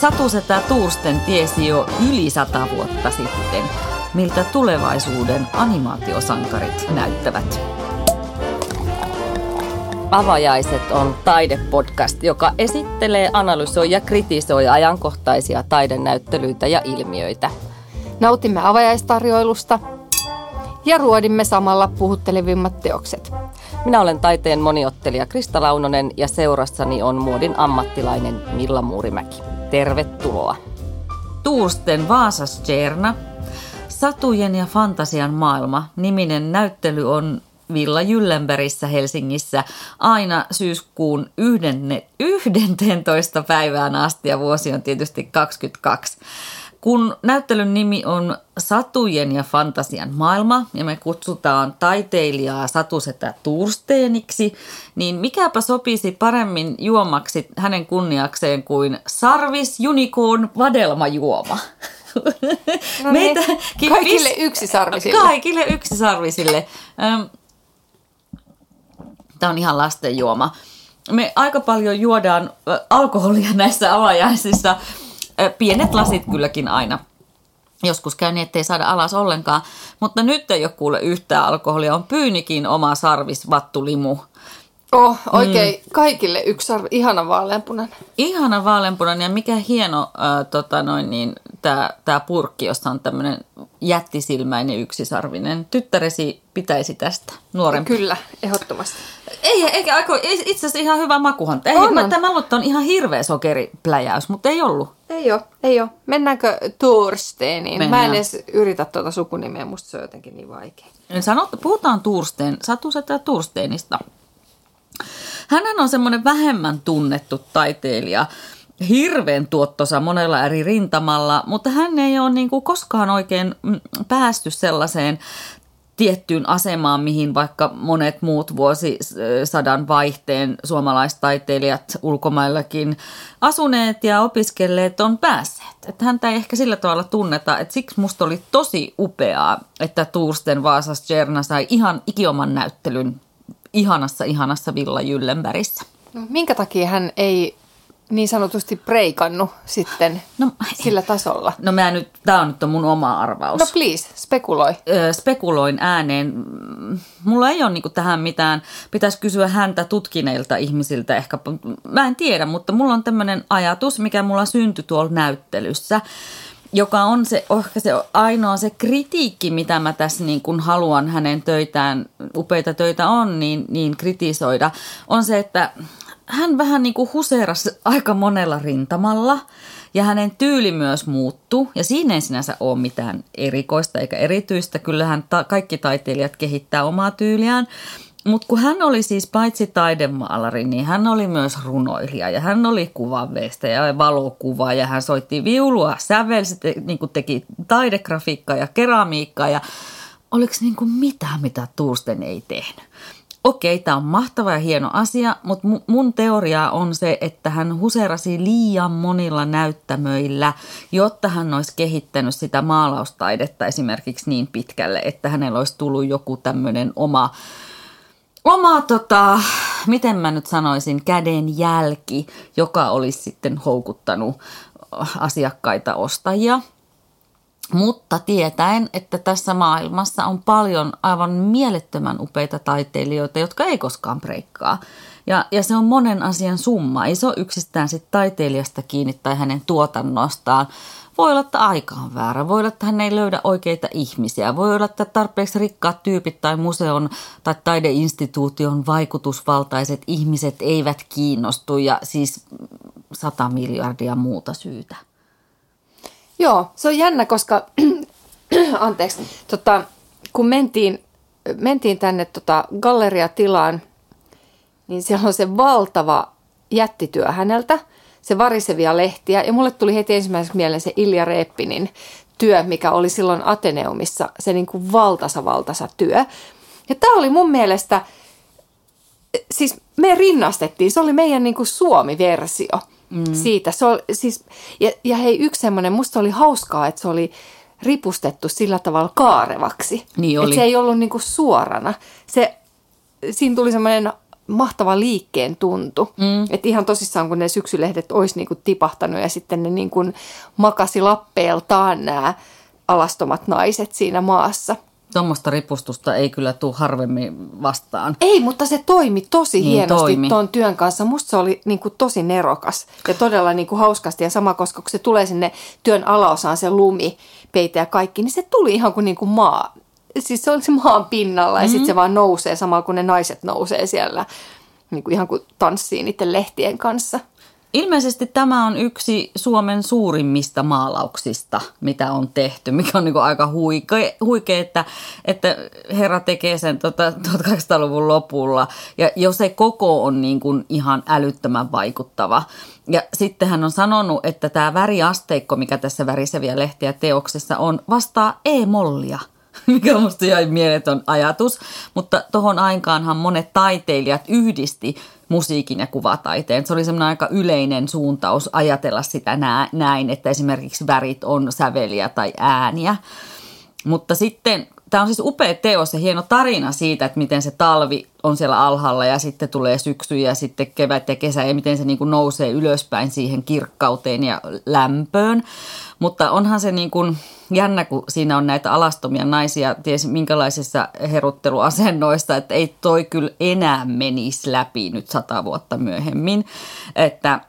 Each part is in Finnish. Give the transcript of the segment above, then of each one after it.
Satusetä Tuursten tiesi jo yli sata vuotta sitten, miltä tulevaisuuden animaatiosankarit näyttävät. Avajaiset on taidepodcast, joka esittelee, analysoi ja kritisoi ajankohtaisia taidenäyttelyitä ja ilmiöitä. Nautimme avajaistarjoilusta ja ruodimme samalla puhuttelevimmat teokset. Minä olen taiteen moniottelija Krista Launonen ja seurassani on muodin ammattilainen Milla Muurimäki. Tervetuloa. Tuursten Vaasas Tjerna, Satujen ja fantasian maailma niminen näyttely on Villa Jyllenbergissä Helsingissä aina syyskuun 11. päivään asti ja vuosi on tietysti 22. Kun näyttelyn nimi on Satujen ja fantasian maailma ja me kutsutaan taiteilijaa Satusetä Tursteeniksi, niin mikäpä sopisi paremmin juomaksi hänen kunniakseen kuin Sarvis Unicorn vadelmajuoma. No niin, kaikille yksisarvisille. Kaikille yksisarvisille. Tämä on ihan lastenjuoma. Me aika paljon juodaan alkoholia näissä avajaisissa. Pienet lasit kylläkin aina. Joskus käy niin, ettei saada alas ollenkaan. Mutta nyt ei ole kuule yhtään alkoholia. On pyynikin oma sarvis vattulimu. Oh, oikein mm. kaikille yksi sarvi. Ihana vaaleanpunainen. Ihana vaaleanpunainen ja mikä hieno äh, tota noin niin, tämä tää purkki, jossa on tämmöinen jättisilmäinen yksisarvinen. Tyttäresi pitäisi tästä nuorempi. Kyllä, ehdottomasti. Ei, eikä aiko, itse asiassa ihan hyvä makuhan. Ei, on, mä, tämä on ihan hirveä sokeripläjäys, mutta ei ollut. Ei ole, ei ole. Mennäänkö Tursteeniin? Mennään. Mä en edes yritä tuota sukunimeä, musta se on jotenkin niin vaikea. Sanot, puhutaan Tursteen, Satusetä Tursteenista. Hänhän on semmoinen vähemmän tunnettu taiteilija, hirveän tuottosa monella eri rintamalla, mutta hän ei ole niin kuin koskaan oikein mm, päästy sellaiseen tiettyyn asemaan, mihin vaikka monet muut vuosisadan vaihteen suomalaistaiteilijat ulkomaillakin asuneet ja opiskelleet on päässeet. Että häntä ei ehkä sillä tavalla tunneta, että siksi musta oli tosi upeaa, että Tuursten Vaasas Jerna sai ihan ikioman näyttelyn ihanassa, ihanassa Villa Jyllenbergissä. No, minkä takia hän ei niin sanotusti preikannut sitten no, sillä tasolla? No mä nyt, tää on nyt mun oma arvaus. No please, spekuloi. Öö, spekuloin ääneen. Mulla ei ole niinku tähän mitään, pitäisi kysyä häntä tutkineilta ihmisiltä ehkä, mä en tiedä, mutta mulla on tämmöinen ajatus, mikä mulla syntyi tuolla näyttelyssä joka on se, ehkä se ainoa se kritiikki, mitä mä tässä niin kuin haluan hänen töitään, upeita töitä on, niin, niin kritisoida, on se, että hän vähän niin kuin huseerasi aika monella rintamalla ja hänen tyyli myös muuttuu ja siinä ei sinänsä ole mitään erikoista eikä erityistä. Kyllähän ta- kaikki taiteilijat kehittää omaa tyyliään, mutta kun hän oli siis paitsi taidemaalari, niin hän oli myös runoilija ja hän oli kuvanveistä ja valokuva ja hän soitti viulua, sävelsi, te, niin teki taidegrafiikkaa ja keramiikkaa ja oliko niin kuin mitään, mitä Tuusten ei tehnyt. Okei, tämä on mahtava ja hieno asia, mutta mun teoria on se, että hän huserasi liian monilla näyttämöillä, jotta hän olisi kehittänyt sitä maalaustaidetta esimerkiksi niin pitkälle, että hänellä olisi tullut joku tämmöinen oma oma, tota, miten mä nyt sanoisin, käden jälki, joka olisi sitten houkuttanut asiakkaita ostajia. Mutta tietäen, että tässä maailmassa on paljon aivan mielettömän upeita taiteilijoita, jotka ei koskaan breikkaa. Ja, ja se on monen asian summa. Ei se ole yksistään sit taiteilijasta kiinni tai hänen tuotannostaan, voi olla, että aika on väärä. Voi olla, että hän ei löydä oikeita ihmisiä. Voi olla, että tarpeeksi rikkaat tyypit tai museon tai taideinstituution vaikutusvaltaiset ihmiset eivät kiinnostu ja siis sata miljardia muuta syytä. Joo, se on jännä, koska anteeksi, tota, kun mentiin, mentiin tänne tota, galleriatilaan, niin siellä on se valtava jättityö häneltä – se varisevia lehtiä. Ja mulle tuli heti ensimmäiseksi mieleen se Ilja Reeppinin työ, mikä oli silloin Ateneumissa, se niin kuin valtasa valtasa työ. Ja tämä oli mun mielestä, siis me rinnastettiin, se oli meidän niin kuin Suomi-versio mm. siitä. Se oli, siis, ja, ja hei, yksi semmoinen, musta oli hauskaa, että se oli ripustettu sillä tavalla kaarevaksi. Niin oli. Että se ei ollut niin kuin suorana. Se, siinä tuli semmoinen mahtava liikkeen tuntu. Mm. Että ihan tosissaan, kun ne syksylehdet olisi niin kuin tipahtanut ja sitten ne niin kuin makasi lappeeltaan nämä alastomat naiset siinä maassa. Tuommoista ripustusta ei kyllä tule harvemmin vastaan. Ei, mutta se toimi tosi niin, hienosti toimi. tuon työn kanssa. Musta se oli niin kuin, tosi nerokas ja todella niin kuin, hauskasti. Ja sama, koska kun se tulee sinne työn alaosaan, se lumi, peite ja kaikki, niin se tuli ihan kuin, niin kuin maa. Siis se oli se maan pinnalla ja mm-hmm. sitten se vaan nousee samalla kun ne naiset nousee siellä. Niin kuin, ihan kuin tanssii niiden lehtien kanssa. Ilmeisesti tämä on yksi Suomen suurimmista maalauksista, mitä on tehty, mikä on niin aika huikea, huikea että, että herra tekee sen tota, 1800-luvun lopulla. Ja jo se koko on niin kuin ihan älyttömän vaikuttava. Ja sitten hän on sanonut, että tämä väriasteikko, mikä tässä väriseviä lehtiä teoksessa on, vastaa e-mollia – mikä on musta ihan mieletön ajatus. Mutta tohon aikaanhan monet taiteilijat yhdisti musiikin ja kuvataiteen. Se oli semmoinen aika yleinen suuntaus ajatella sitä näin, että esimerkiksi värit on säveliä tai ääniä. Mutta sitten tämä on siis upea teos ja hieno tarina siitä, että miten se talvi on siellä alhaalla ja sitten tulee syksy ja sitten kevät ja kesä ja miten se niin kuin nousee ylöspäin siihen kirkkauteen ja lämpöön. Mutta onhan se niin kuin jännä, kun siinä on näitä alastomia naisia, ties minkälaisissa herutteluasennoista, että ei toi kyllä enää menisi läpi nyt sata vuotta myöhemmin. Että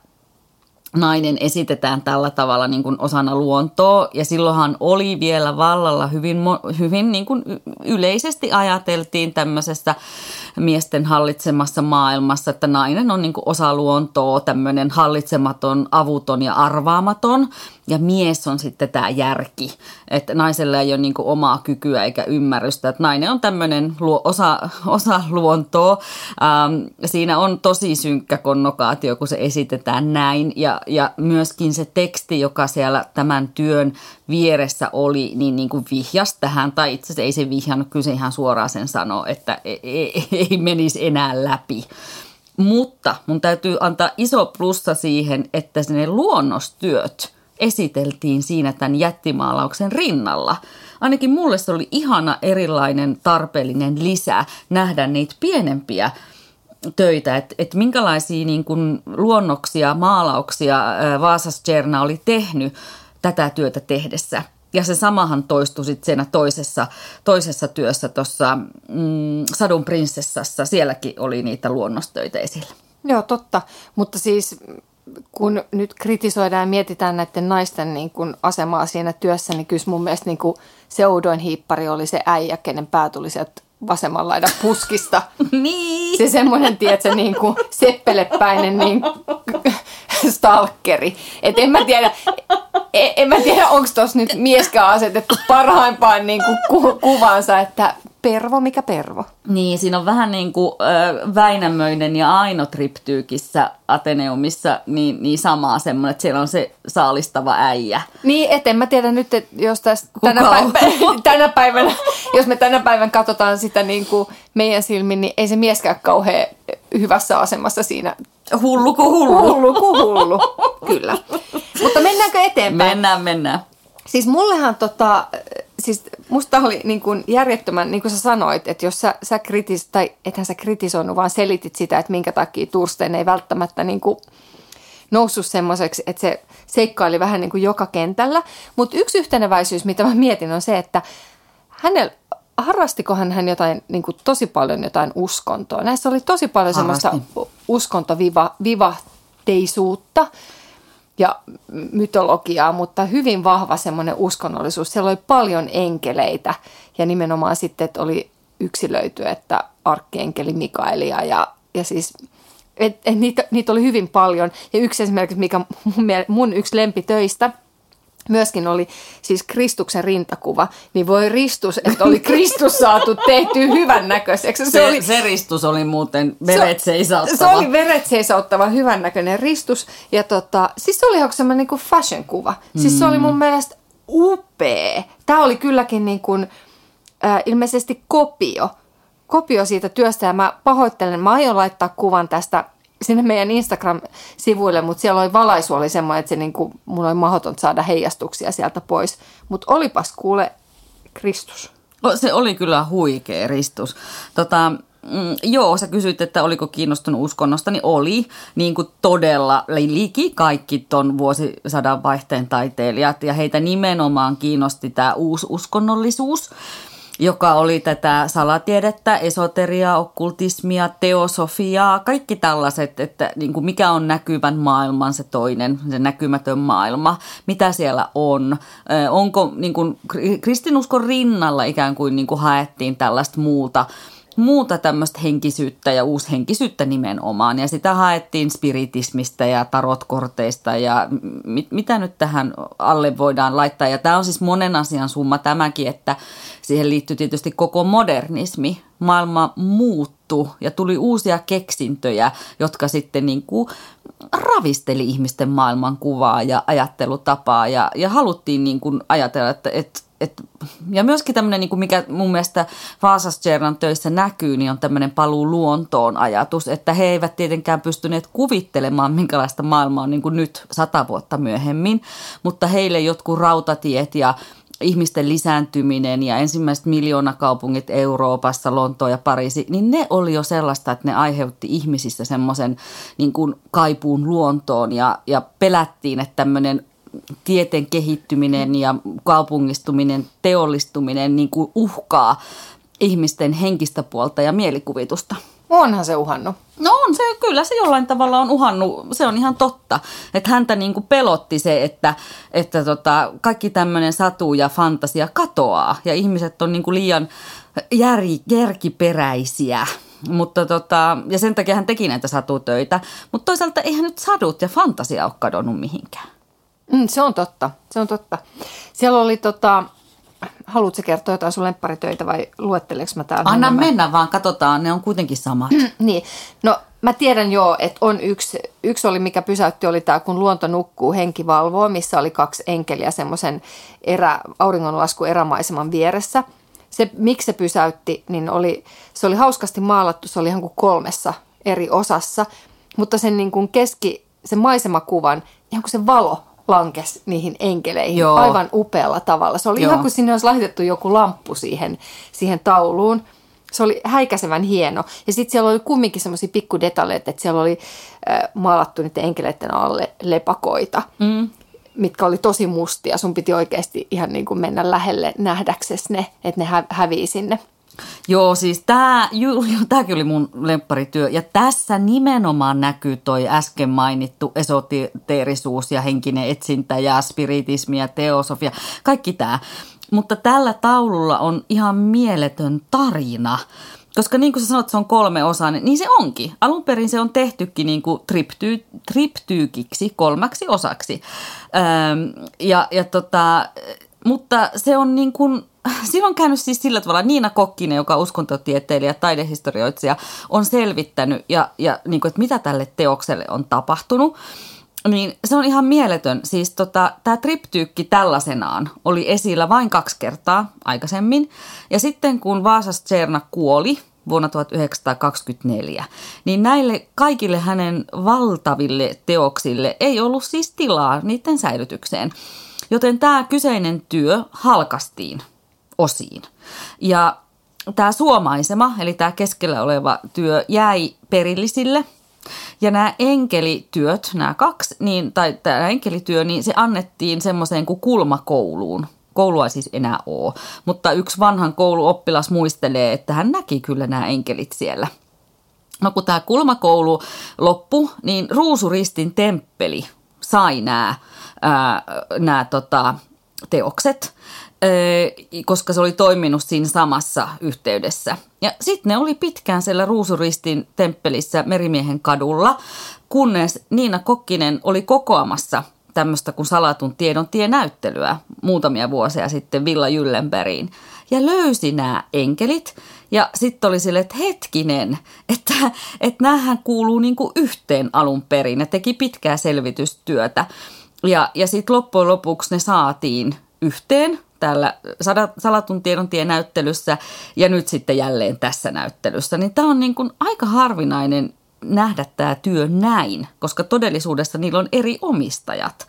nainen esitetään tällä tavalla niin kuin osana luontoa. Ja silloinhan oli vielä vallalla hyvin, hyvin niin kuin yleisesti ajateltiin tämmöisessä miesten hallitsemassa maailmassa, että nainen on niin kuin osa luontoa, tämmöinen hallitsematon, avuton ja arvaamaton. Ja mies on sitten tämä järki, että naisella ei ole niin kuin omaa kykyä eikä ymmärrystä, että nainen on tämmöinen luo, osa, osa luontoa. Ähm, siinä on tosi synkkä konnokaatio, kun se esitetään näin. Ja, ja myöskin se teksti, joka siellä tämän työn vieressä oli, niin, niin kuin vihjas tähän, tai itse asiassa ei se vihjannut, kyllä se ihan suoraan sen sanoo, että ei, ei, ei menisi enää läpi. Mutta mun täytyy antaa iso plussa siihen, että ne luonnostyöt esiteltiin siinä tämän jättimaalauksen rinnalla. Ainakin mulle se oli ihana erilainen tarpeellinen lisä nähdä niitä pienempiä töitä, että et minkälaisia niin kun luonnoksia, maalauksia Vaasas Tjerna oli tehnyt tätä työtä tehdessä. Ja se samahan toistui sitten siinä toisessa, toisessa työssä tuossa mm, Sadun prinsessassa. Sielläkin oli niitä luonnostöitä esillä. Joo, totta. Mutta siis kun nyt kritisoidaan ja mietitään näiden naisten niin kuin asemaa siinä työssä, niin kyllä mun mielestä niin kuin oudoin hiippari oli se äijä, kenen pää tuli sieltä vasemman laidan puskista. niin. Se semmoinen, tiedätkö, niin kuin seppelepäinen niin stalkeri. Et en mä tiedä, en, en mä tiedä onko tuossa nyt mieskään asetettu parhaimpaan niin kuin ku, kuvansa, että Pervo, mikä Pervo? Niin, siinä on vähän niin kuin äh, Väinämöinen ja Aino Triptyykissä Ateneumissa, niin, niin samaa semmoinen, että siellä on se saalistava äijä. Niin, et en mä tiedä nyt, että jos tästä tänä, päivänä, tänä päivänä, jos me tänä päivänä katsotaan sitä niin kuin meidän silmin, niin ei se mieskään kauhean hyvässä asemassa siinä. Hullu kuin hullu. Hullu kuin hullu, kyllä. Mutta mennäänkö eteenpäin? Mennään, mennään. Siis mullehan tota, siis musta oli niin kuin järjettömän, niin kuin sä sanoit, että jos sä, sä kritis, tai ethän sä kritisoinut, vaan selitit sitä, että minkä takia Tursteen ei välttämättä niin kuin noussut semmoiseksi, että se seikkaili vähän niin kuin joka kentällä. Mutta yksi yhteneväisyys, mitä mä mietin, on se, että hänellä harrastikohan hän jotain, niin kuin tosi paljon jotain uskontoa. Näissä oli tosi paljon semmoista uskontovivahteisuutta ja mytologiaa, mutta hyvin vahva semmoinen uskonnollisuus. Siellä oli paljon enkeleitä ja nimenomaan sitten, että oli yksilöity, että arkkienkeli Mikaelia ja, ja siis et, et niitä, niitä oli hyvin paljon. Ja yksi esimerkiksi, mikä mun, mun yksi lempitöistä – myöskin oli siis Kristuksen rintakuva, niin voi ristus, että oli Kristus saatu tehty hyvän näköiseksi. Se, se, oli, se ristus oli muuten veret seisauttava. Se oli veret seisauttava hyvän näköinen ristus. Ja tota, siis se oli semmoinen niin fashion-kuva. Siis se oli mun mm. mielestä upea. Tämä oli kylläkin niin kuin, äh, ilmeisesti kopio. Kopio siitä työstä ja mä pahoittelen, mä aion laittaa kuvan tästä sinne meidän Instagram-sivuille, mutta siellä oli valaisu oli semmoinen, että se niin kuin, mun oli mahdoton saada heijastuksia sieltä pois. Mutta olipas kuule Kristus. Se oli kyllä huikea ristus. Tota, mm, joo, sä kysyit, että oliko kiinnostunut uskonnosta, niin oli niin kuin todella liki kaikki ton vuosisadan vaihteen taiteilijat ja heitä nimenomaan kiinnosti tämä uusi uskonnollisuus joka oli tätä salatiedettä, esoteriaa, okkultismia, teosofiaa, kaikki tällaiset, että niin kuin mikä on näkyvän maailman se toinen, se näkymätön maailma, mitä siellä on. Onko niin kuin, kristinuskon rinnalla ikään kuin, niin kuin haettiin tällaista muuta muuta tämmöistä henkisyyttä ja uushenkisyyttä nimenomaan. Ja sitä haettiin spiritismistä ja tarotkorteista ja mit, mitä nyt tähän alle voidaan laittaa. Ja tämä on siis monen asian summa tämäkin, että siihen liittyy tietysti koko modernismi. Maailma muuttui ja tuli uusia keksintöjä, jotka sitten niin kuin ravisteli ihmisten maailmankuvaa ja ajattelutapaa. Ja, ja haluttiin niin kuin ajatella, että, että et, ja myöskin tämmöinen, niin mikä mun mielestä Vaasastjernan töissä näkyy, niin on tämmöinen paluu luontoon ajatus, että he eivät tietenkään pystyneet kuvittelemaan, minkälaista maailmaa on niin kuin nyt sata vuotta myöhemmin, mutta heille jotkut rautatiet ja ihmisten lisääntyminen ja ensimmäiset miljoonakaupungit Euroopassa, Lontoa ja Pariisi, niin ne oli jo sellaista, että ne aiheutti ihmisissä semmoisen niin kuin kaipuun luontoon ja, ja pelättiin, että tämmöinen tieteen kehittyminen ja kaupungistuminen, teollistuminen niin kuin uhkaa ihmisten henkistä puolta ja mielikuvitusta. Onhan se uhannut. No on se, kyllä se jollain tavalla on uhannut, se on ihan totta. Että häntä niin kuin pelotti se, että, että tota, kaikki tämmöinen satu ja fantasia katoaa ja ihmiset on niin kuin liian jär, järkiperäisiä. Mutta tota, ja sen takia hän teki näitä satutöitä. Mutta toisaalta eihän nyt sadut ja fantasia ole kadonnut mihinkään. Mm, se on totta, se on totta. Siellä oli tota, haluatko kertoa jotain sun lempparitöitä vai luetteleks mä täällä? Anna enemmän? mennä vaan, katsotaan, ne on kuitenkin samat. niin, no mä tiedän jo, että on yksi, yksi oli mikä pysäytti, oli tämä kun luonto nukkuu, henki valvoo, missä oli kaksi enkeliä semmoisen erä, auringonlasku erämaiseman vieressä. Se, miksi se pysäytti, niin oli, se oli hauskasti maalattu, se oli ihan kuin kolmessa eri osassa, mutta sen niin kuin keski, sen maisemakuvan, ihan kuin se valo lankes niihin enkeleihin Joo. aivan upealla tavalla. Se oli Joo. ihan kuin sinne olisi laitettu joku lamppu siihen, siihen tauluun. Se oli häikäisevän hieno. Ja sitten siellä oli kumminkin semmoisia pikkudetaleita, että siellä oli äh, maalattu niiden enkeleiden alle lepakoita, mm. mitkä oli tosi mustia. Sun piti oikeasti ihan niin kuin mennä lähelle nähdäksesi ne, että ne hä- hävii sinne. Joo, siis tämä, tämäkin oli mun lempparityö. Ja tässä nimenomaan näkyy toi äsken mainittu esoteerisuus ja henkinen etsintä ja spiritismi ja teosofia. Kaikki tämä. Mutta tällä taululla on ihan mieletön tarina. Koska niin kuin sä sanot, se on kolme osaa, niin se onkin. Alun perin se on tehtykin niin kuin tripty, triptyykiksi, kolmaksi osaksi. Öö, ja, ja tota, mutta se on niin kuin siinä on käynyt siis sillä tavalla, Niina Kokkinen, joka on uskontotieteilijä, taidehistorioitsija, on selvittänyt, ja, ja niin kuin, että mitä tälle teokselle on tapahtunut. Niin se on ihan mieletön. Siis tota, tämä triptyykki tällaisenaan oli esillä vain kaksi kertaa aikaisemmin. Ja sitten kun Vaasas Tserna kuoli vuonna 1924, niin näille kaikille hänen valtaville teoksille ei ollut siis tilaa niiden säilytykseen. Joten tämä kyseinen työ halkastiin osiin. Ja tämä suomaisema, eli tämä keskellä oleva työ, jäi perillisille. Ja nämä enkelityöt, nämä kaksi, niin, tai tämä enkelityö, niin se annettiin semmoiseen kuin kulmakouluun. Koulua ei siis enää ole, mutta yksi vanhan kouluoppilas muistelee, että hän näki kyllä nämä enkelit siellä. No kun tämä kulmakoulu loppu, niin Ruusuristin temppeli sai nämä, ää, nämä tota, teokset koska se oli toiminut siinä samassa yhteydessä. Ja sitten ne oli pitkään siellä Ruusuristin temppelissä Merimiehen kadulla, kunnes Niina Kokkinen oli kokoamassa tämmöistä kuin salatun tiedon tienäyttelyä muutamia vuosia sitten Villa Jyllenbergiin. Ja löysi nämä enkelit ja sitten oli sille, että hetkinen, että, että näähän kuuluu niin kuin yhteen alun perin ja teki pitkää selvitystyötä. Ja, ja sitten loppujen lopuksi ne saatiin yhteen täällä Salatun tiedon näyttelyssä ja nyt sitten jälleen tässä näyttelyssä. Niin tämä on niin kuin aika harvinainen nähdä tämä työ näin, koska todellisuudessa niillä on eri omistajat.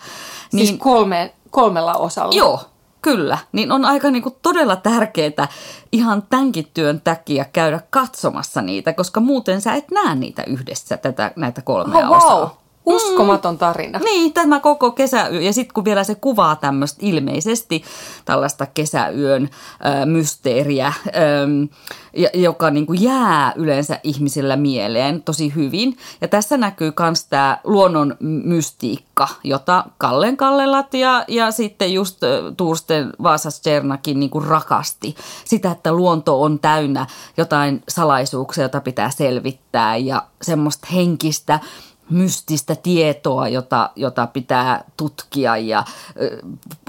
Siis niin, kolme, kolmella osalla? Joo, Kyllä, niin on aika niin kuin todella tärkeää ihan tämänkin työn takia käydä katsomassa niitä, koska muuten sä et näe niitä yhdessä, tätä, näitä kolmea Oh, wow. osaa. Uskomaton tarina. Niin, tämä koko kesäyö. Ja sitten kun vielä se kuvaa tämmöistä ilmeisesti tällaista kesäyön ö, mysteeriä, ö, joka niin kuin jää yleensä ihmisillä mieleen tosi hyvin. Ja tässä näkyy myös tämä luonnon mystiikka, jota Kallen Kallelat ja, ja sitten just Tuursten Vaasas Cernakin niin kuin rakasti. Sitä, että luonto on täynnä jotain salaisuuksia, joita pitää selvittää ja semmoista henkistä mystistä tietoa, jota, jota pitää tutkia ja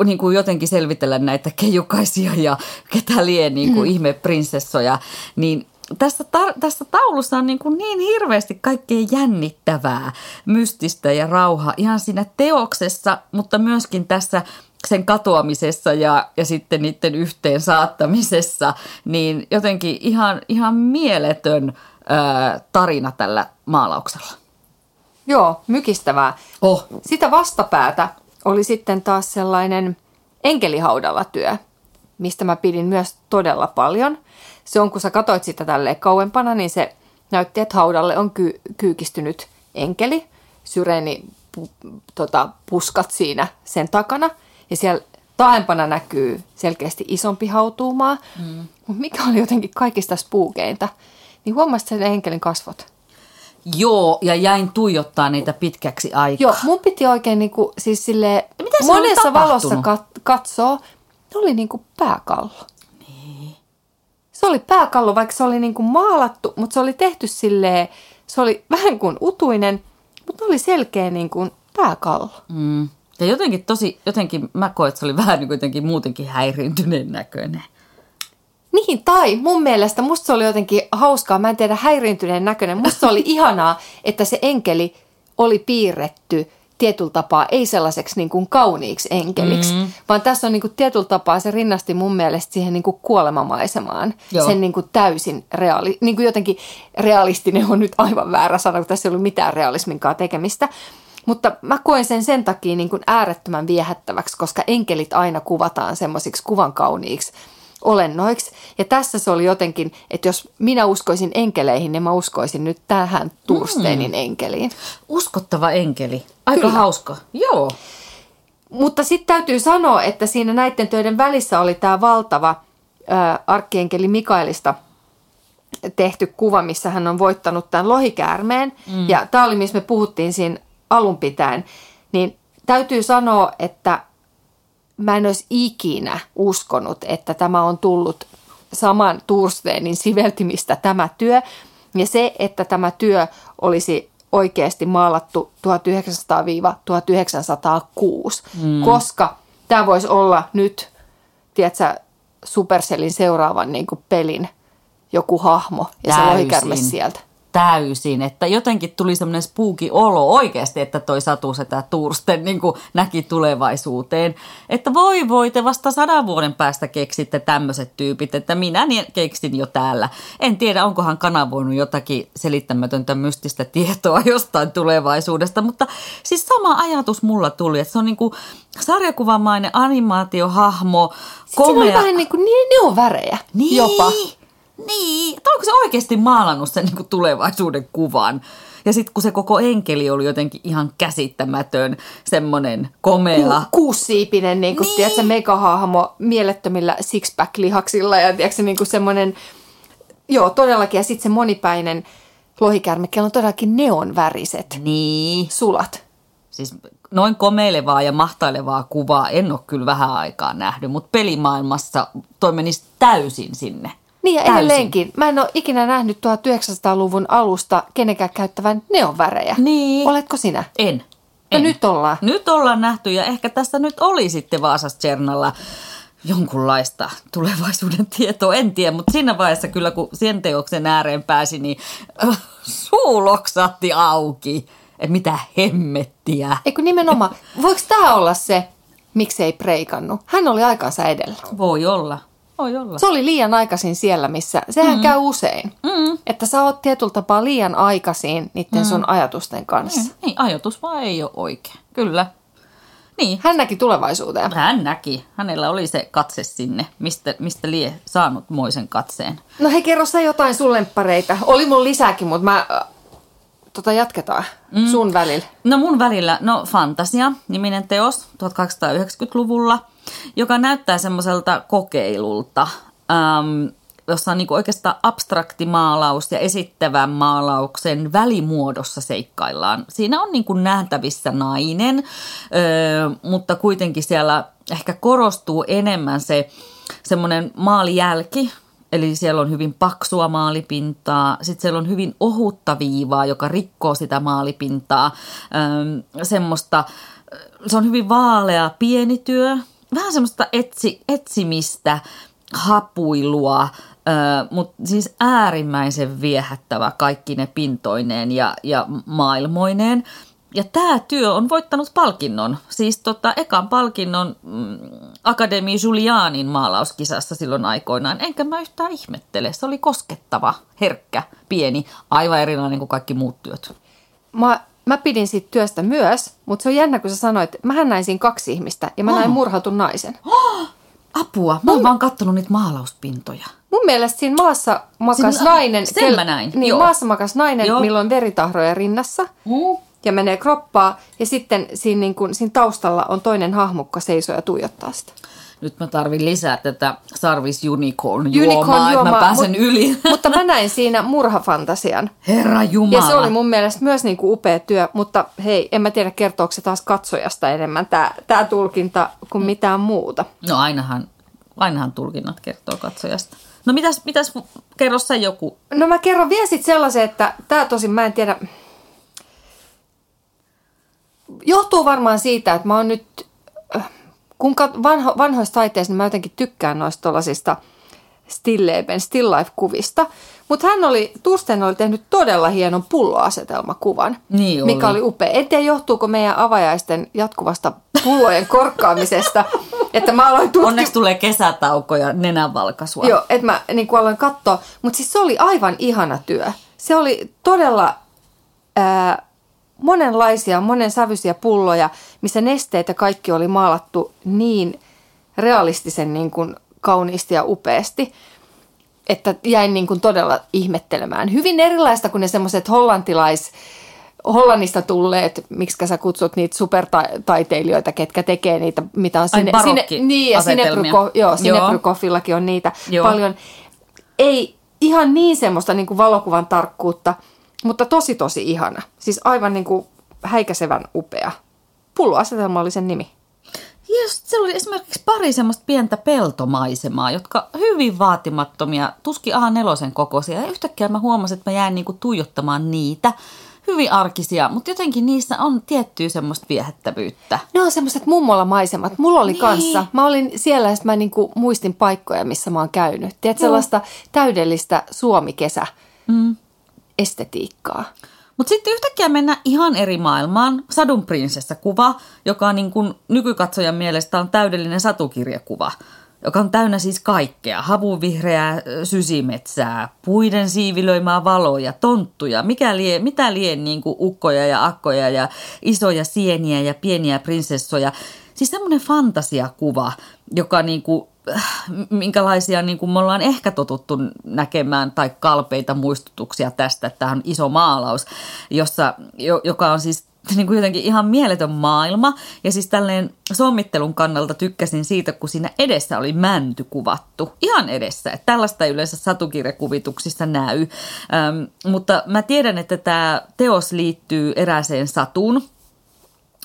niin kuin jotenkin selvitellä näitä keijukaisia ja ketä lie niin kuin mm. ihmeprinsessoja, niin tässä, tar- tässä taulussa on niin, kuin niin hirveästi kaikkea jännittävää, mystistä ja rauha ihan siinä teoksessa, mutta myöskin tässä sen katoamisessa ja, ja sitten niiden yhteen saattamisessa, niin jotenkin ihan, ihan mieletön ö, tarina tällä maalauksella. Joo, mykistävää. Oh. Sitä vastapäätä oli sitten taas sellainen enkelihaudalla työ, mistä mä pidin myös todella paljon. Se on, kun sä katsoit sitä tälleen kauempana, niin se näytti, että haudalle on ky- kyykistynyt enkeli. Syreeni pu- tota, puskat siinä sen takana. Ja siellä taaempana näkyy selkeästi isompi hautuumaa. Mm. Mutta mikä oli jotenkin kaikista spuukeinta, niin huomasit sen enkelin kasvot. Joo, ja jäin tuijottaa niitä pitkäksi aikaa. Joo, mun piti oikein niinku, siis sille monessa valossa kat- katsoo, ne oli niinku pääkallo. Niin. Se oli pääkallo, vaikka se oli niinku maalattu, mutta se oli tehty silleen, se oli vähän kuin utuinen, mutta oli selkeä niinku pääkallo. Mm. Ja jotenkin tosi, jotenkin mä koen, että se oli vähän niin jotenkin muutenkin häiriintyneen näköinen. Niin, tai mun mielestä musta se oli jotenkin hauskaa, mä en tiedä häiriintyneen näköinen, musta oli ihanaa, että se enkeli oli piirretty tietyllä tapaa, ei sellaiseksi niin kuin kauniiksi enkeliksi, mm. vaan tässä on niin kuin tietyllä tapaa se rinnasti mun mielestä siihen niin kuin kuolemamaisemaan, Joo. sen niin kuin täysin reaali, niin kuin jotenkin realistinen on nyt aivan väärä sana, kun tässä ei ollut mitään realisminkaan tekemistä. Mutta mä koen sen sen takia niin kuin äärettömän viehättäväksi, koska enkelit aina kuvataan semmoisiksi kuvan kauniiksi olennoiksi. Ja tässä se oli jotenkin, että jos minä uskoisin enkeleihin, niin mä uskoisin nyt tähän Tursteinin enkeliin. Uskottava enkeli. Aika Kyllä. hauska. Joo. Mutta sitten täytyy sanoa, että siinä näiden töiden välissä oli tämä valtava ää, arkkienkeli Mikaelista tehty kuva, missä hän on voittanut tämän lohikäärmeen. Mm. Ja tämä oli, missä me puhuttiin siinä alun pitäen. Niin täytyy sanoa, että mä en olisi ikinä uskonut, että tämä on tullut saman Tursteenin siveltimistä tämä työ. Ja se, että tämä työ olisi oikeasti maalattu 1900-1906, mm. koska tämä voisi olla nyt, tiedätkö, Supercellin seuraavan niin kuin pelin joku hahmo ja se Täysin. lohikärme sieltä. Täysin, että jotenkin tuli semmoinen spooky olo oikeasti, että toi Satu Setä Tursten niin näki tulevaisuuteen. Että voi voi, te vasta sadan vuoden päästä keksitte tämmöiset tyypit, että minä niin keksin jo täällä. En tiedä, onkohan kanavoinut jotakin selittämätöntä mystistä tietoa jostain tulevaisuudesta, mutta siis sama ajatus mulla tuli, että se on niin kuin sarjakuvamainen animaatiohahmo, Siinä oli komea. vähän niin kuin, niin ne on värejä Niin, jopa. Niin, että onko se oikeasti maalannut sen niin kuin tulevaisuuden kuvan? Ja sitten kun se koko enkeli oli jotenkin ihan käsittämätön, semmoinen komea. Ku, kuussiipinen, niin kuin, Niin. tiedätkö, megahahmo mielettömillä sixpack-lihaksilla ja tiedätkö, niin kuin semmoinen, joo todellakin, ja sitten se monipäinen lohikärme, kello on todellakin neonväriset Niin, sulat. siis noin komeilevaa ja mahtailevaa kuvaa en ole kyllä vähän aikaa nähnyt, mutta pelimaailmassa toi menisi täysin sinne. Niin ja Täysin. edelleenkin, mä en ole ikinä nähnyt 1900-luvun alusta kenenkään käyttävän neonvärejä. Niin. Oletko sinä? En. No en. nyt ollaan. Nyt ollaan nähty ja ehkä tässä nyt oli sitten Vaasas Tsernalla jonkunlaista tulevaisuuden tietoa, en tiedä, mutta siinä vaiheessa kyllä kun sen teoksen ääreen pääsi, niin äh, suu loksahti auki, että mitä hemmettiä. Eikö nimenomaan, voiko tämä olla se, miksi ei preikannut? Hän oli aikansa edellä. Voi olla, voi olla. Se oli liian aikaisin siellä, missä, sehän mm. käy usein. Mm. Että sä oot tietyllä tapaa liian aikaisin niiden mm. sun ajatusten kanssa. Niin, ajatus vaan ei ole oikein, kyllä. Niin. Hän näki tulevaisuuteen. Hän näki. Hänellä oli se katse sinne, mistä, mistä lie saanut moisen katseen. No hei, kerro sä jotain sun lemppareita. Oli mun lisääkin, mutta mä... Tota jatketaan mm. sun välillä. No mun välillä, no Fantasia, niminen teos 1890-luvulla, joka näyttää semmoiselta kokeilulta. Ähm, jossa on niin oikeastaan abstrakti maalaus ja esittävän maalauksen välimuodossa seikkaillaan. Siinä on niin kuin nähtävissä nainen, öö, mutta kuitenkin siellä ehkä korostuu enemmän se semmoinen maalijälki, Eli siellä on hyvin paksua maalipintaa, sitten siellä on hyvin ohutta viivaa, joka rikkoo sitä maalipintaa. Semmoista, se on hyvin vaalea pieni työ, vähän semmoista etsi, etsimistä, hapuilua, mutta siis äärimmäisen viehättävä kaikki ne pintoineen ja, ja maailmoineen. Ja tämä työ on voittanut palkinnon, siis tota, ekan palkinnon mm, Akademi Julianin maalauskisassa silloin aikoinaan. Enkä mä yhtään ihmettele, se oli koskettava, herkkä, pieni, aivan erilainen kuin kaikki muut työt. Mä, mä pidin siitä työstä myös, mutta se on jännä, kun sä sanoit, että mähän näin siinä kaksi ihmistä ja mä oh. näin murhatun naisen. Oh, apua, mä oon vaan kattonut niitä maalauspintoja. Mun mielestä siinä maassa makas siinä, nainen. Sen kel, mä näin. Niin, Joo. maassa makas nainen, Joo. milloin veritahroja rinnassa. Mm. Ja menee kroppaa. Ja sitten siinä, niin kun, siinä taustalla on toinen hahmo, joka seisoo ja tuijottaa sitä. Nyt mä tarvin lisää tätä Sarvis Unicorn juomaa, että mä pääsen mut, yli. Mutta mä näin siinä murhafantasian. Herra Jumala. Ja se oli mun mielestä myös niin kuin upea työ, mutta hei, en mä tiedä kertooko se taas katsojasta enemmän tämä, tämä tulkinta kuin mitään muuta. No ainahan, ainahan tulkinnat kertoo katsojasta. No mitäs, mitäs kerro sä joku? No mä kerron vielä sitten sellaisen, että tämä tosin mä en tiedä, johtuu varmaan siitä, että mä oon nyt, äh, kun vanho, vanhoista taiteista, niin mä jotenkin tykkään noista tuollaisista stilleben, still life-kuvista. Mutta hän oli, Tursten oli tehnyt todella hienon pulloasetelmakuvan, niin oli. mikä oli upea. En tiedä, johtuuko meidän avajaisten jatkuvasta pullojen korkkaamisesta, että mä aloin tutki... Onneksi tulee kesätauko ja nenänvalkaisua. Joo, että mä niin aloin katsoa. Mutta siis se oli aivan ihana työ. Se oli todella ää, monenlaisia, monen sävyisiä pulloja, missä nesteet ja kaikki oli maalattu niin realistisen niin kuin kauniisti ja upeasti, että jäin niin kuin todella ihmettelemään. Hyvin erilaista kuin ne semmoiset hollantilais Hollannista tulleet, miksi sä kutsut niitä supertaiteilijoita, ketkä tekee niitä, mitä on sinne, sinne niin, ja Sinebryko, joo, Sinebrykoffillakin on niitä joo. paljon. Ei ihan niin semmoista niin kuin valokuvan tarkkuutta, mutta tosi tosi ihana. Siis aivan niin kuin häikäisevän upea. Pulloasetelma oli sen nimi. Ja se oli esimerkiksi pari semmoista pientä peltomaisemaa, jotka hyvin vaatimattomia, tuski A4 kokoisia. Ja yhtäkkiä mä huomasin, että mä jäin niinku tuijottamaan niitä hyvin arkisia, mutta jotenkin niissä on tiettyä semmoista viehättävyyttä. Ne on semmoiset mummolla maisemat. Mulla oli niin. kanssa. Mä olin siellä ja mä niinku muistin paikkoja, missä mä oon käynyt. Tiedät, sellaista täydellistä suomikesä mm. Estetiikkaa. Mutta sitten yhtäkkiä mennään ihan eri maailmaan. Sadun prinsessa-kuva, joka niin kuin nykykatsojan mielestä on täydellinen satukirjakuva – joka on täynnä siis kaikkea. Havuvihreää sysimetsää, puiden siivilöimää valoja, tonttuja, mikä lie, mitä lie niin ukkoja ja akkoja ja isoja sieniä ja pieniä prinsessoja. Siis semmoinen fantasiakuva, joka niin kuin, minkälaisia niin kuin me ollaan ehkä totuttu näkemään tai kalpeita muistutuksia tästä, että tämä on iso maalaus, jossa, joka on siis niin kuin jotenkin ihan mieletön maailma. Ja siis tälleen sommittelun kannalta tykkäsin siitä, kun siinä edessä oli mänty kuvattu. Ihan edessä. Että tällaista ei yleensä satukirjakuvituksissa näy. Ähm, mutta mä tiedän, että tämä teos liittyy erääseen satuun,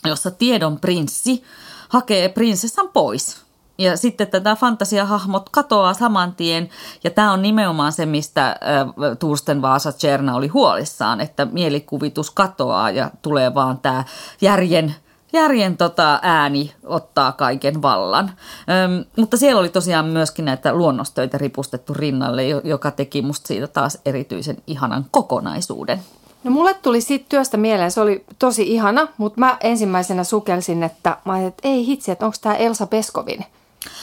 jossa tiedon prinssi hakee prinsessan pois – ja sitten tätä fantasiahahmot katoaa saman tien, ja tämä on nimenomaan se, mistä Tursten Vaasa Tserna oli huolissaan, että mielikuvitus katoaa ja tulee vaan tämä järjen, järjen tota ääni ottaa kaiken vallan. Öm, mutta siellä oli tosiaan myöskin näitä luonnostöitä ripustettu rinnalle, joka teki musta siitä taas erityisen ihanan kokonaisuuden. No mulle tuli siitä työstä mieleen, se oli tosi ihana, mutta mä ensimmäisenä sukelsin, että mä ajattelin, että ei hitsi, että onko tämä Elsa Peskovin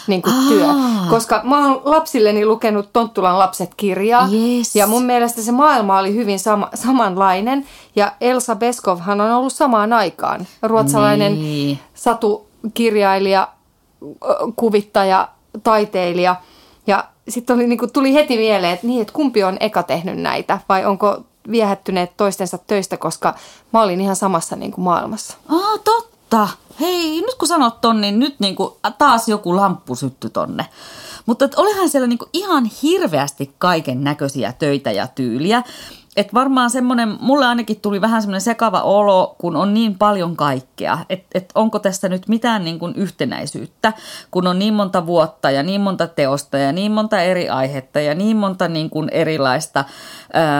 niin kuin työ. Koska mä oon lapsilleni lukenut Tonttulan lapset kirjaa. Yes. Ja mun mielestä se maailma oli hyvin sama, samanlainen. Ja Elsa Beskovhan on ollut samaan aikaan. Ruotsalainen niin. Satu kirjailija, kuvittaja, taiteilija. Ja sitten oli, niin kuin, tuli heti mieleen, että, niin, että kumpi on eka tehnyt näitä vai onko viehättyneet toistensa töistä, koska mä olin ihan samassa niin kuin maailmassa. Ah, totta. Hei, nyt kun sanot ton, niin nyt niin kuin taas joku lamppu sytty tonne. Mutta olihan siellä niin kuin ihan hirveästi kaiken näköisiä töitä ja tyyliä. Et varmaan semmoinen, mulle ainakin tuli vähän semmoinen sekava olo, kun on niin paljon kaikkea. Että et onko tässä nyt mitään niin kuin yhtenäisyyttä, kun on niin monta vuotta ja niin monta teosta ja niin monta eri aihetta ja niin monta niin kuin erilaista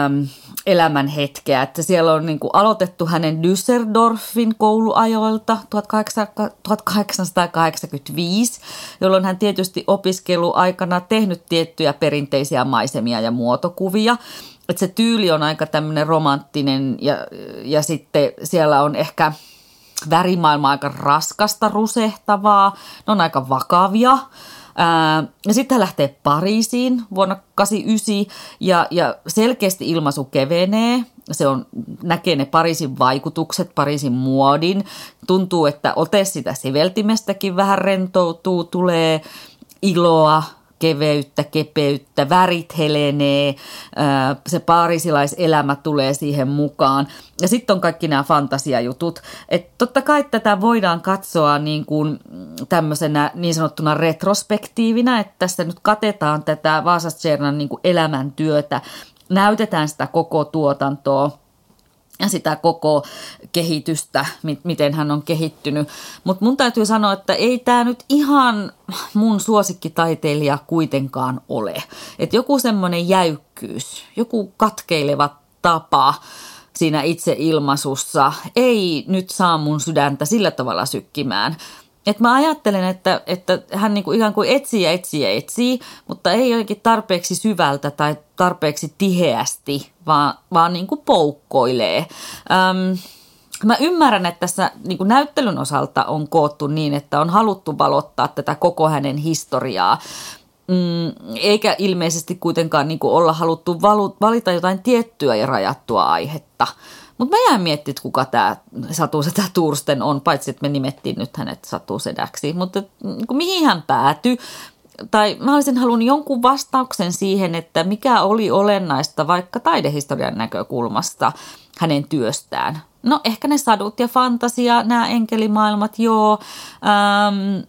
äm, elämän hetkeä. Että siellä on niin kuin aloitettu hänen Düsseldorfin kouluajoilta 1885, jolloin hän tietysti opiskeluaikana tehnyt tiettyjä perinteisiä maisemia ja muotokuvia – että se tyyli on aika tämmöinen romanttinen ja, ja sitten siellä on ehkä värimaailma aika raskasta, rusehtavaa, ne on aika vakavia. Ja sitten hän lähtee Pariisiin vuonna 89 ja, ja selkeästi ilmaisu kevenee. Se on, näkee ne Pariisin vaikutukset, Pariisin muodin. Tuntuu, että ote sitä siveltimestäkin vähän rentoutuu, tulee iloa, keveyttä, kepeyttä, värit helenee, se parisilaiselämä tulee siihen mukaan. Ja sitten on kaikki nämä fantasiajutut. Että totta kai tätä voidaan katsoa niin kuin tämmöisenä niin sanottuna retrospektiivinä, että tässä nyt katetaan tätä Vaasastsernan niin elämäntyötä, näytetään sitä koko tuotantoa – ja sitä koko kehitystä, miten hän on kehittynyt. Mutta mun täytyy sanoa, että ei tämä nyt ihan mun suosikkitaiteilija kuitenkaan ole. Et joku semmoinen jäykkyys, joku katkeileva tapa siinä itse ilmaisussa ei nyt saa mun sydäntä sillä tavalla sykkimään. Et mä ajattelen, että, että hän niinku ikään kuin etsii ja etsii ja etsii, mutta ei jotenkin tarpeeksi syvältä tai tarpeeksi tiheästi, vaan, vaan niinku poukkoilee. Öm, mä ymmärrän, että tässä niin kuin näyttelyn osalta on koottu niin, että on haluttu valottaa tätä koko hänen historiaa. Mm, eikä ilmeisesti kuitenkaan niin olla haluttu valita jotain tiettyä ja rajattua aihetta. Mutta mä jään miettimään, että kuka tämä Satu Sedä Tursten on, paitsi että me nimettiin nyt hänet Satu Sedäksi. Mutta kuin, mihin hän päätyi? Tai mä olisin halunnut jonkun vastauksen siihen, että mikä oli olennaista vaikka taidehistorian näkökulmasta hänen työstään. No ehkä ne sadut ja fantasia, nämä enkelimaailmat, joo. Ähm,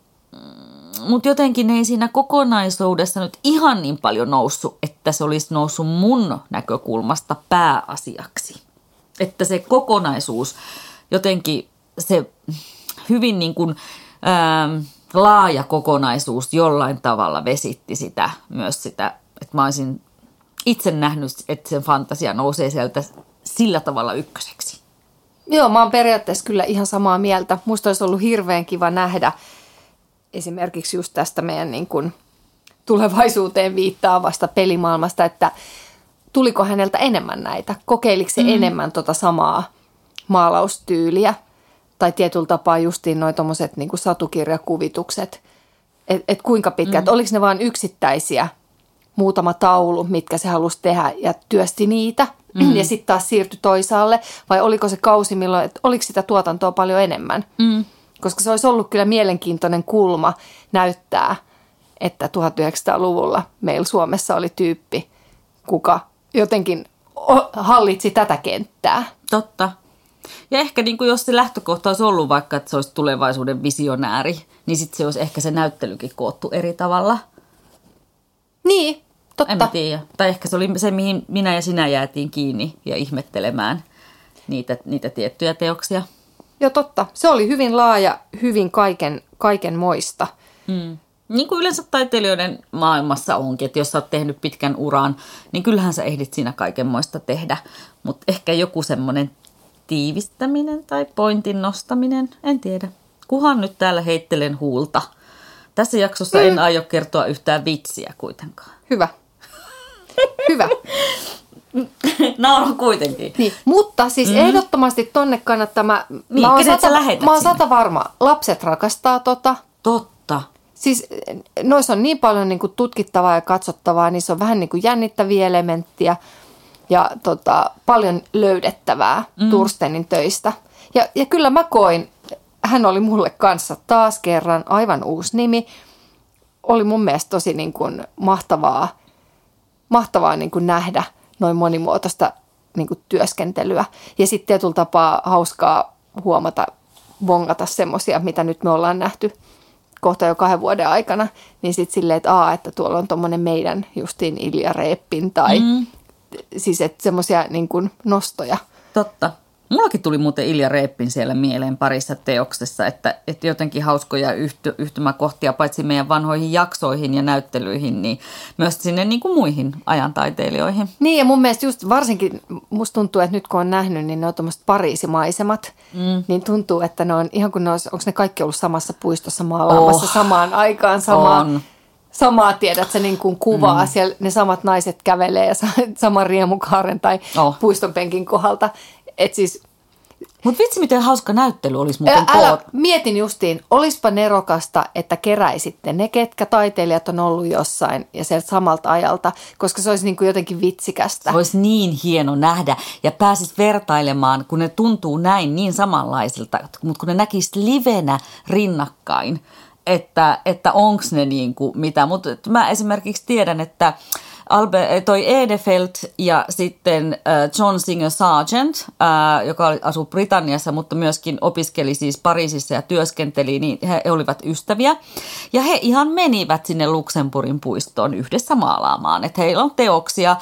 mutta jotenkin ei siinä kokonaisuudessa nyt ihan niin paljon noussut, että se olisi noussut mun näkökulmasta pääasiaksi että se kokonaisuus jotenkin se hyvin niin kuin, ää, laaja kokonaisuus jollain tavalla vesitti sitä myös sitä, että mä olisin itse nähnyt, että sen fantasia nousee sieltä sillä tavalla ykköseksi. Joo, mä oon periaatteessa kyllä ihan samaa mieltä. Musta olisi ollut hirveän kiva nähdä esimerkiksi just tästä meidän niin kuin tulevaisuuteen viittaavasta pelimaailmasta, että tuliko häneltä enemmän näitä? Kokeiliko se mm. enemmän tota samaa maalaustyyliä? Tai tietyllä tapaa justiin noin tuommoiset niin satukirjakuvitukset. Että et kuinka pitkät, mm. oliko ne vain yksittäisiä muutama taulu, mitkä se halusi tehdä ja työsti niitä mm. ja sitten taas siirtyi toisaalle? Vai oliko se kausi, milloin, että oliko sitä tuotantoa paljon enemmän? Mm. Koska se olisi ollut kyllä mielenkiintoinen kulma näyttää, että 1900-luvulla meillä Suomessa oli tyyppi, kuka jotenkin hallitsi tätä kenttää. Totta. Ja ehkä niin kuin jos se lähtökohta olisi ollut vaikka, että se olisi tulevaisuuden visionääri, niin sitten se olisi ehkä se näyttelykin koottu eri tavalla. Niin, totta. En mä tiedä. Tai ehkä se oli se, mihin minä ja sinä jäätiin kiinni ja ihmettelemään niitä, niitä tiettyjä teoksia. Joo, totta. Se oli hyvin laaja, hyvin kaiken, kaiken moista. Mm niin kuin yleensä taiteilijoiden maailmassa onkin, että jos sä oot tehnyt pitkän uran, niin kyllähän sä ehdit siinä kaikenmoista tehdä. Mutta ehkä joku semmoinen tiivistäminen tai pointin nostaminen, en tiedä. Kuhan nyt täällä heittelen huulta. Tässä jaksossa en mm. aio kertoa yhtään vitsiä kuitenkaan. Hyvä. Hyvä. Nauro kuitenkin. Niin, mutta siis mm. ehdottomasti tonne kannattaa. Mä, niin, mä, oon sata, mä oon sata varma. Lapset rakastaa tota. Totta. Siis noissa on niin paljon niin kuin tutkittavaa ja katsottavaa, niissä on vähän niin kuin jännittäviä elementtiä ja tota, paljon löydettävää mm. Turstenin töistä. Ja, ja kyllä mä koin hän oli mulle kanssa taas kerran aivan uusi nimi. Oli mun mielestä tosi niin kuin mahtavaa, mahtavaa niin kuin nähdä noin monimuotoista niin kuin työskentelyä. Ja sitten tietyllä tapaa hauskaa huomata, vongata semmoisia, mitä nyt me ollaan nähty kohta jo kahden vuoden aikana, niin sitten silleen, että aa, että tuolla on tuommoinen meidän justiin Ilja Reeppin tai mm. siis että semmoisia niin nostoja. Totta. Mullakin tuli muuten Ilja Reeppin siellä mieleen parissa teoksessa, että, että jotenkin hauskoja yhty, yhtymäkohtia paitsi meidän vanhoihin jaksoihin ja näyttelyihin, niin myös sinne niin kuin muihin ajantaiteilijoihin. Niin ja mun mielestä just varsinkin musta tuntuu, että nyt kun on nähnyt, niin ne on tuommoiset pariisimaisemat, mm. niin tuntuu, että ne on ihan kuin ne olisi, onko ne kaikki ollut samassa puistossa maalaamassa oh. samaan aikaan samaa. On samaa, tiedät se niin kuin kuvaa. Mm. Siellä ne samat naiset kävelee ja saman riemukaaren tai oh. puistonpenkin kohdalta. Et siis, mutta vitsi, miten hauska näyttely olisi muuten älä, älä, Mietin justiin, olispa nerokasta, että keräisitte ne, ketkä taiteilijat on ollut jossain ja sieltä samalta ajalta, koska se olisi niin kuin jotenkin vitsikästä. Se olisi niin hieno nähdä ja pääsis vertailemaan, kun ne tuntuu näin niin samanlaisilta, mutta kun ne näkisi livenä rinnakkain, että, että onko ne niin kuin mitä. Mutta mä esimerkiksi tiedän, että Albert, eh, toi Edefeld ja sitten äh, John Singer Sargent, äh, joka asuu Britanniassa, mutta myöskin opiskeli siis Pariisissa ja työskenteli, niin he, olivat ystäviä. Ja he ihan menivät sinne Luxemburgin puistoon yhdessä maalaamaan. Että heillä on teoksia,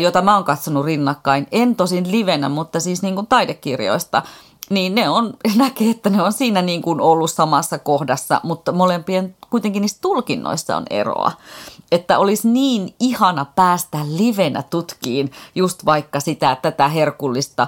joita mä oon katsonut rinnakkain, en tosin livenä, mutta siis niin kuin taidekirjoista niin ne on, näkee, että ne on siinä niin kuin ollut samassa kohdassa, mutta molempien kuitenkin niistä tulkinnoista on eroa että olisi niin ihana päästä livenä tutkiin just vaikka sitä tätä herkullista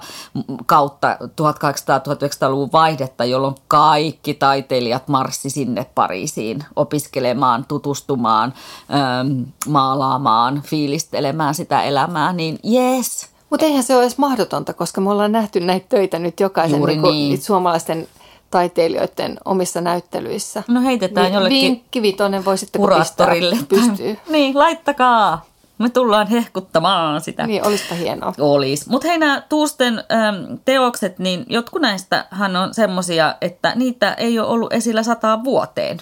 kautta 1800-1900-luvun vaihdetta, jolloin kaikki taiteilijat marssi sinne Pariisiin opiskelemaan, tutustumaan, ähm, maalaamaan, fiilistelemään sitä elämää, niin yes. Mutta eihän se ole edes mahdotonta, koska me ollaan nähty näitä töitä nyt jokaisen Juuri niin niin. suomalaisten taiteilijoiden omissa näyttelyissä. No heitetään Vi- jollekin Vinkkivitonen sitten kuraattorille. Pystyy. niin, laittakaa. Me tullaan hehkuttamaan sitä. Niin, olisipa hienoa. Olis. Mutta hei nämä Tuusten äm, teokset, niin jotkut näistä hän on semmosia, että niitä ei ole ollut esillä sataan vuoteen.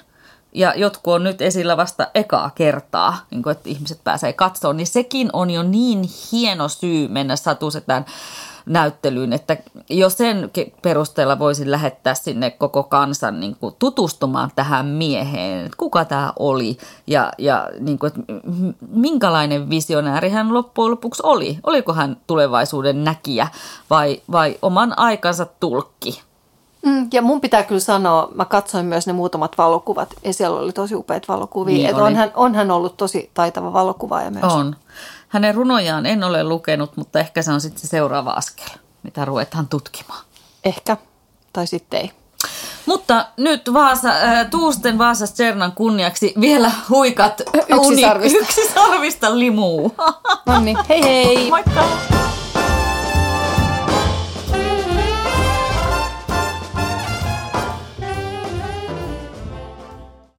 Ja jotkut on nyt esillä vasta ekaa kertaa, niin kun, että ihmiset pääsee katsomaan. Niin sekin on jo niin hieno syy mennä satusetään näyttelyyn, että jo sen perusteella voisin lähettää sinne koko kansan niin kuin tutustumaan tähän mieheen, että kuka tämä oli ja, ja niin kuin, että minkälainen visionääri hän loppujen lopuksi oli. Oliko hän tulevaisuuden näkijä vai, vai oman aikansa tulkki? Mm, ja mun pitää kyllä sanoa, mä katsoin myös ne muutamat valokuvat ja siellä oli tosi upeat valokuvia. Niin että on, hän, on hän ollut tosi taitava valokuvaaja myös. On. Hänen runojaan en ole lukenut, mutta ehkä se on sitten se seuraava askel, mitä ruvetaan tutkimaan. Ehkä, tai sitten ei. Mutta nyt Vaasa, äh, Tuusten Vaasa Sternan kunniaksi vielä huikat yksi sarvista, yksi sarvista limuu. No niin, hei hei! Moikka!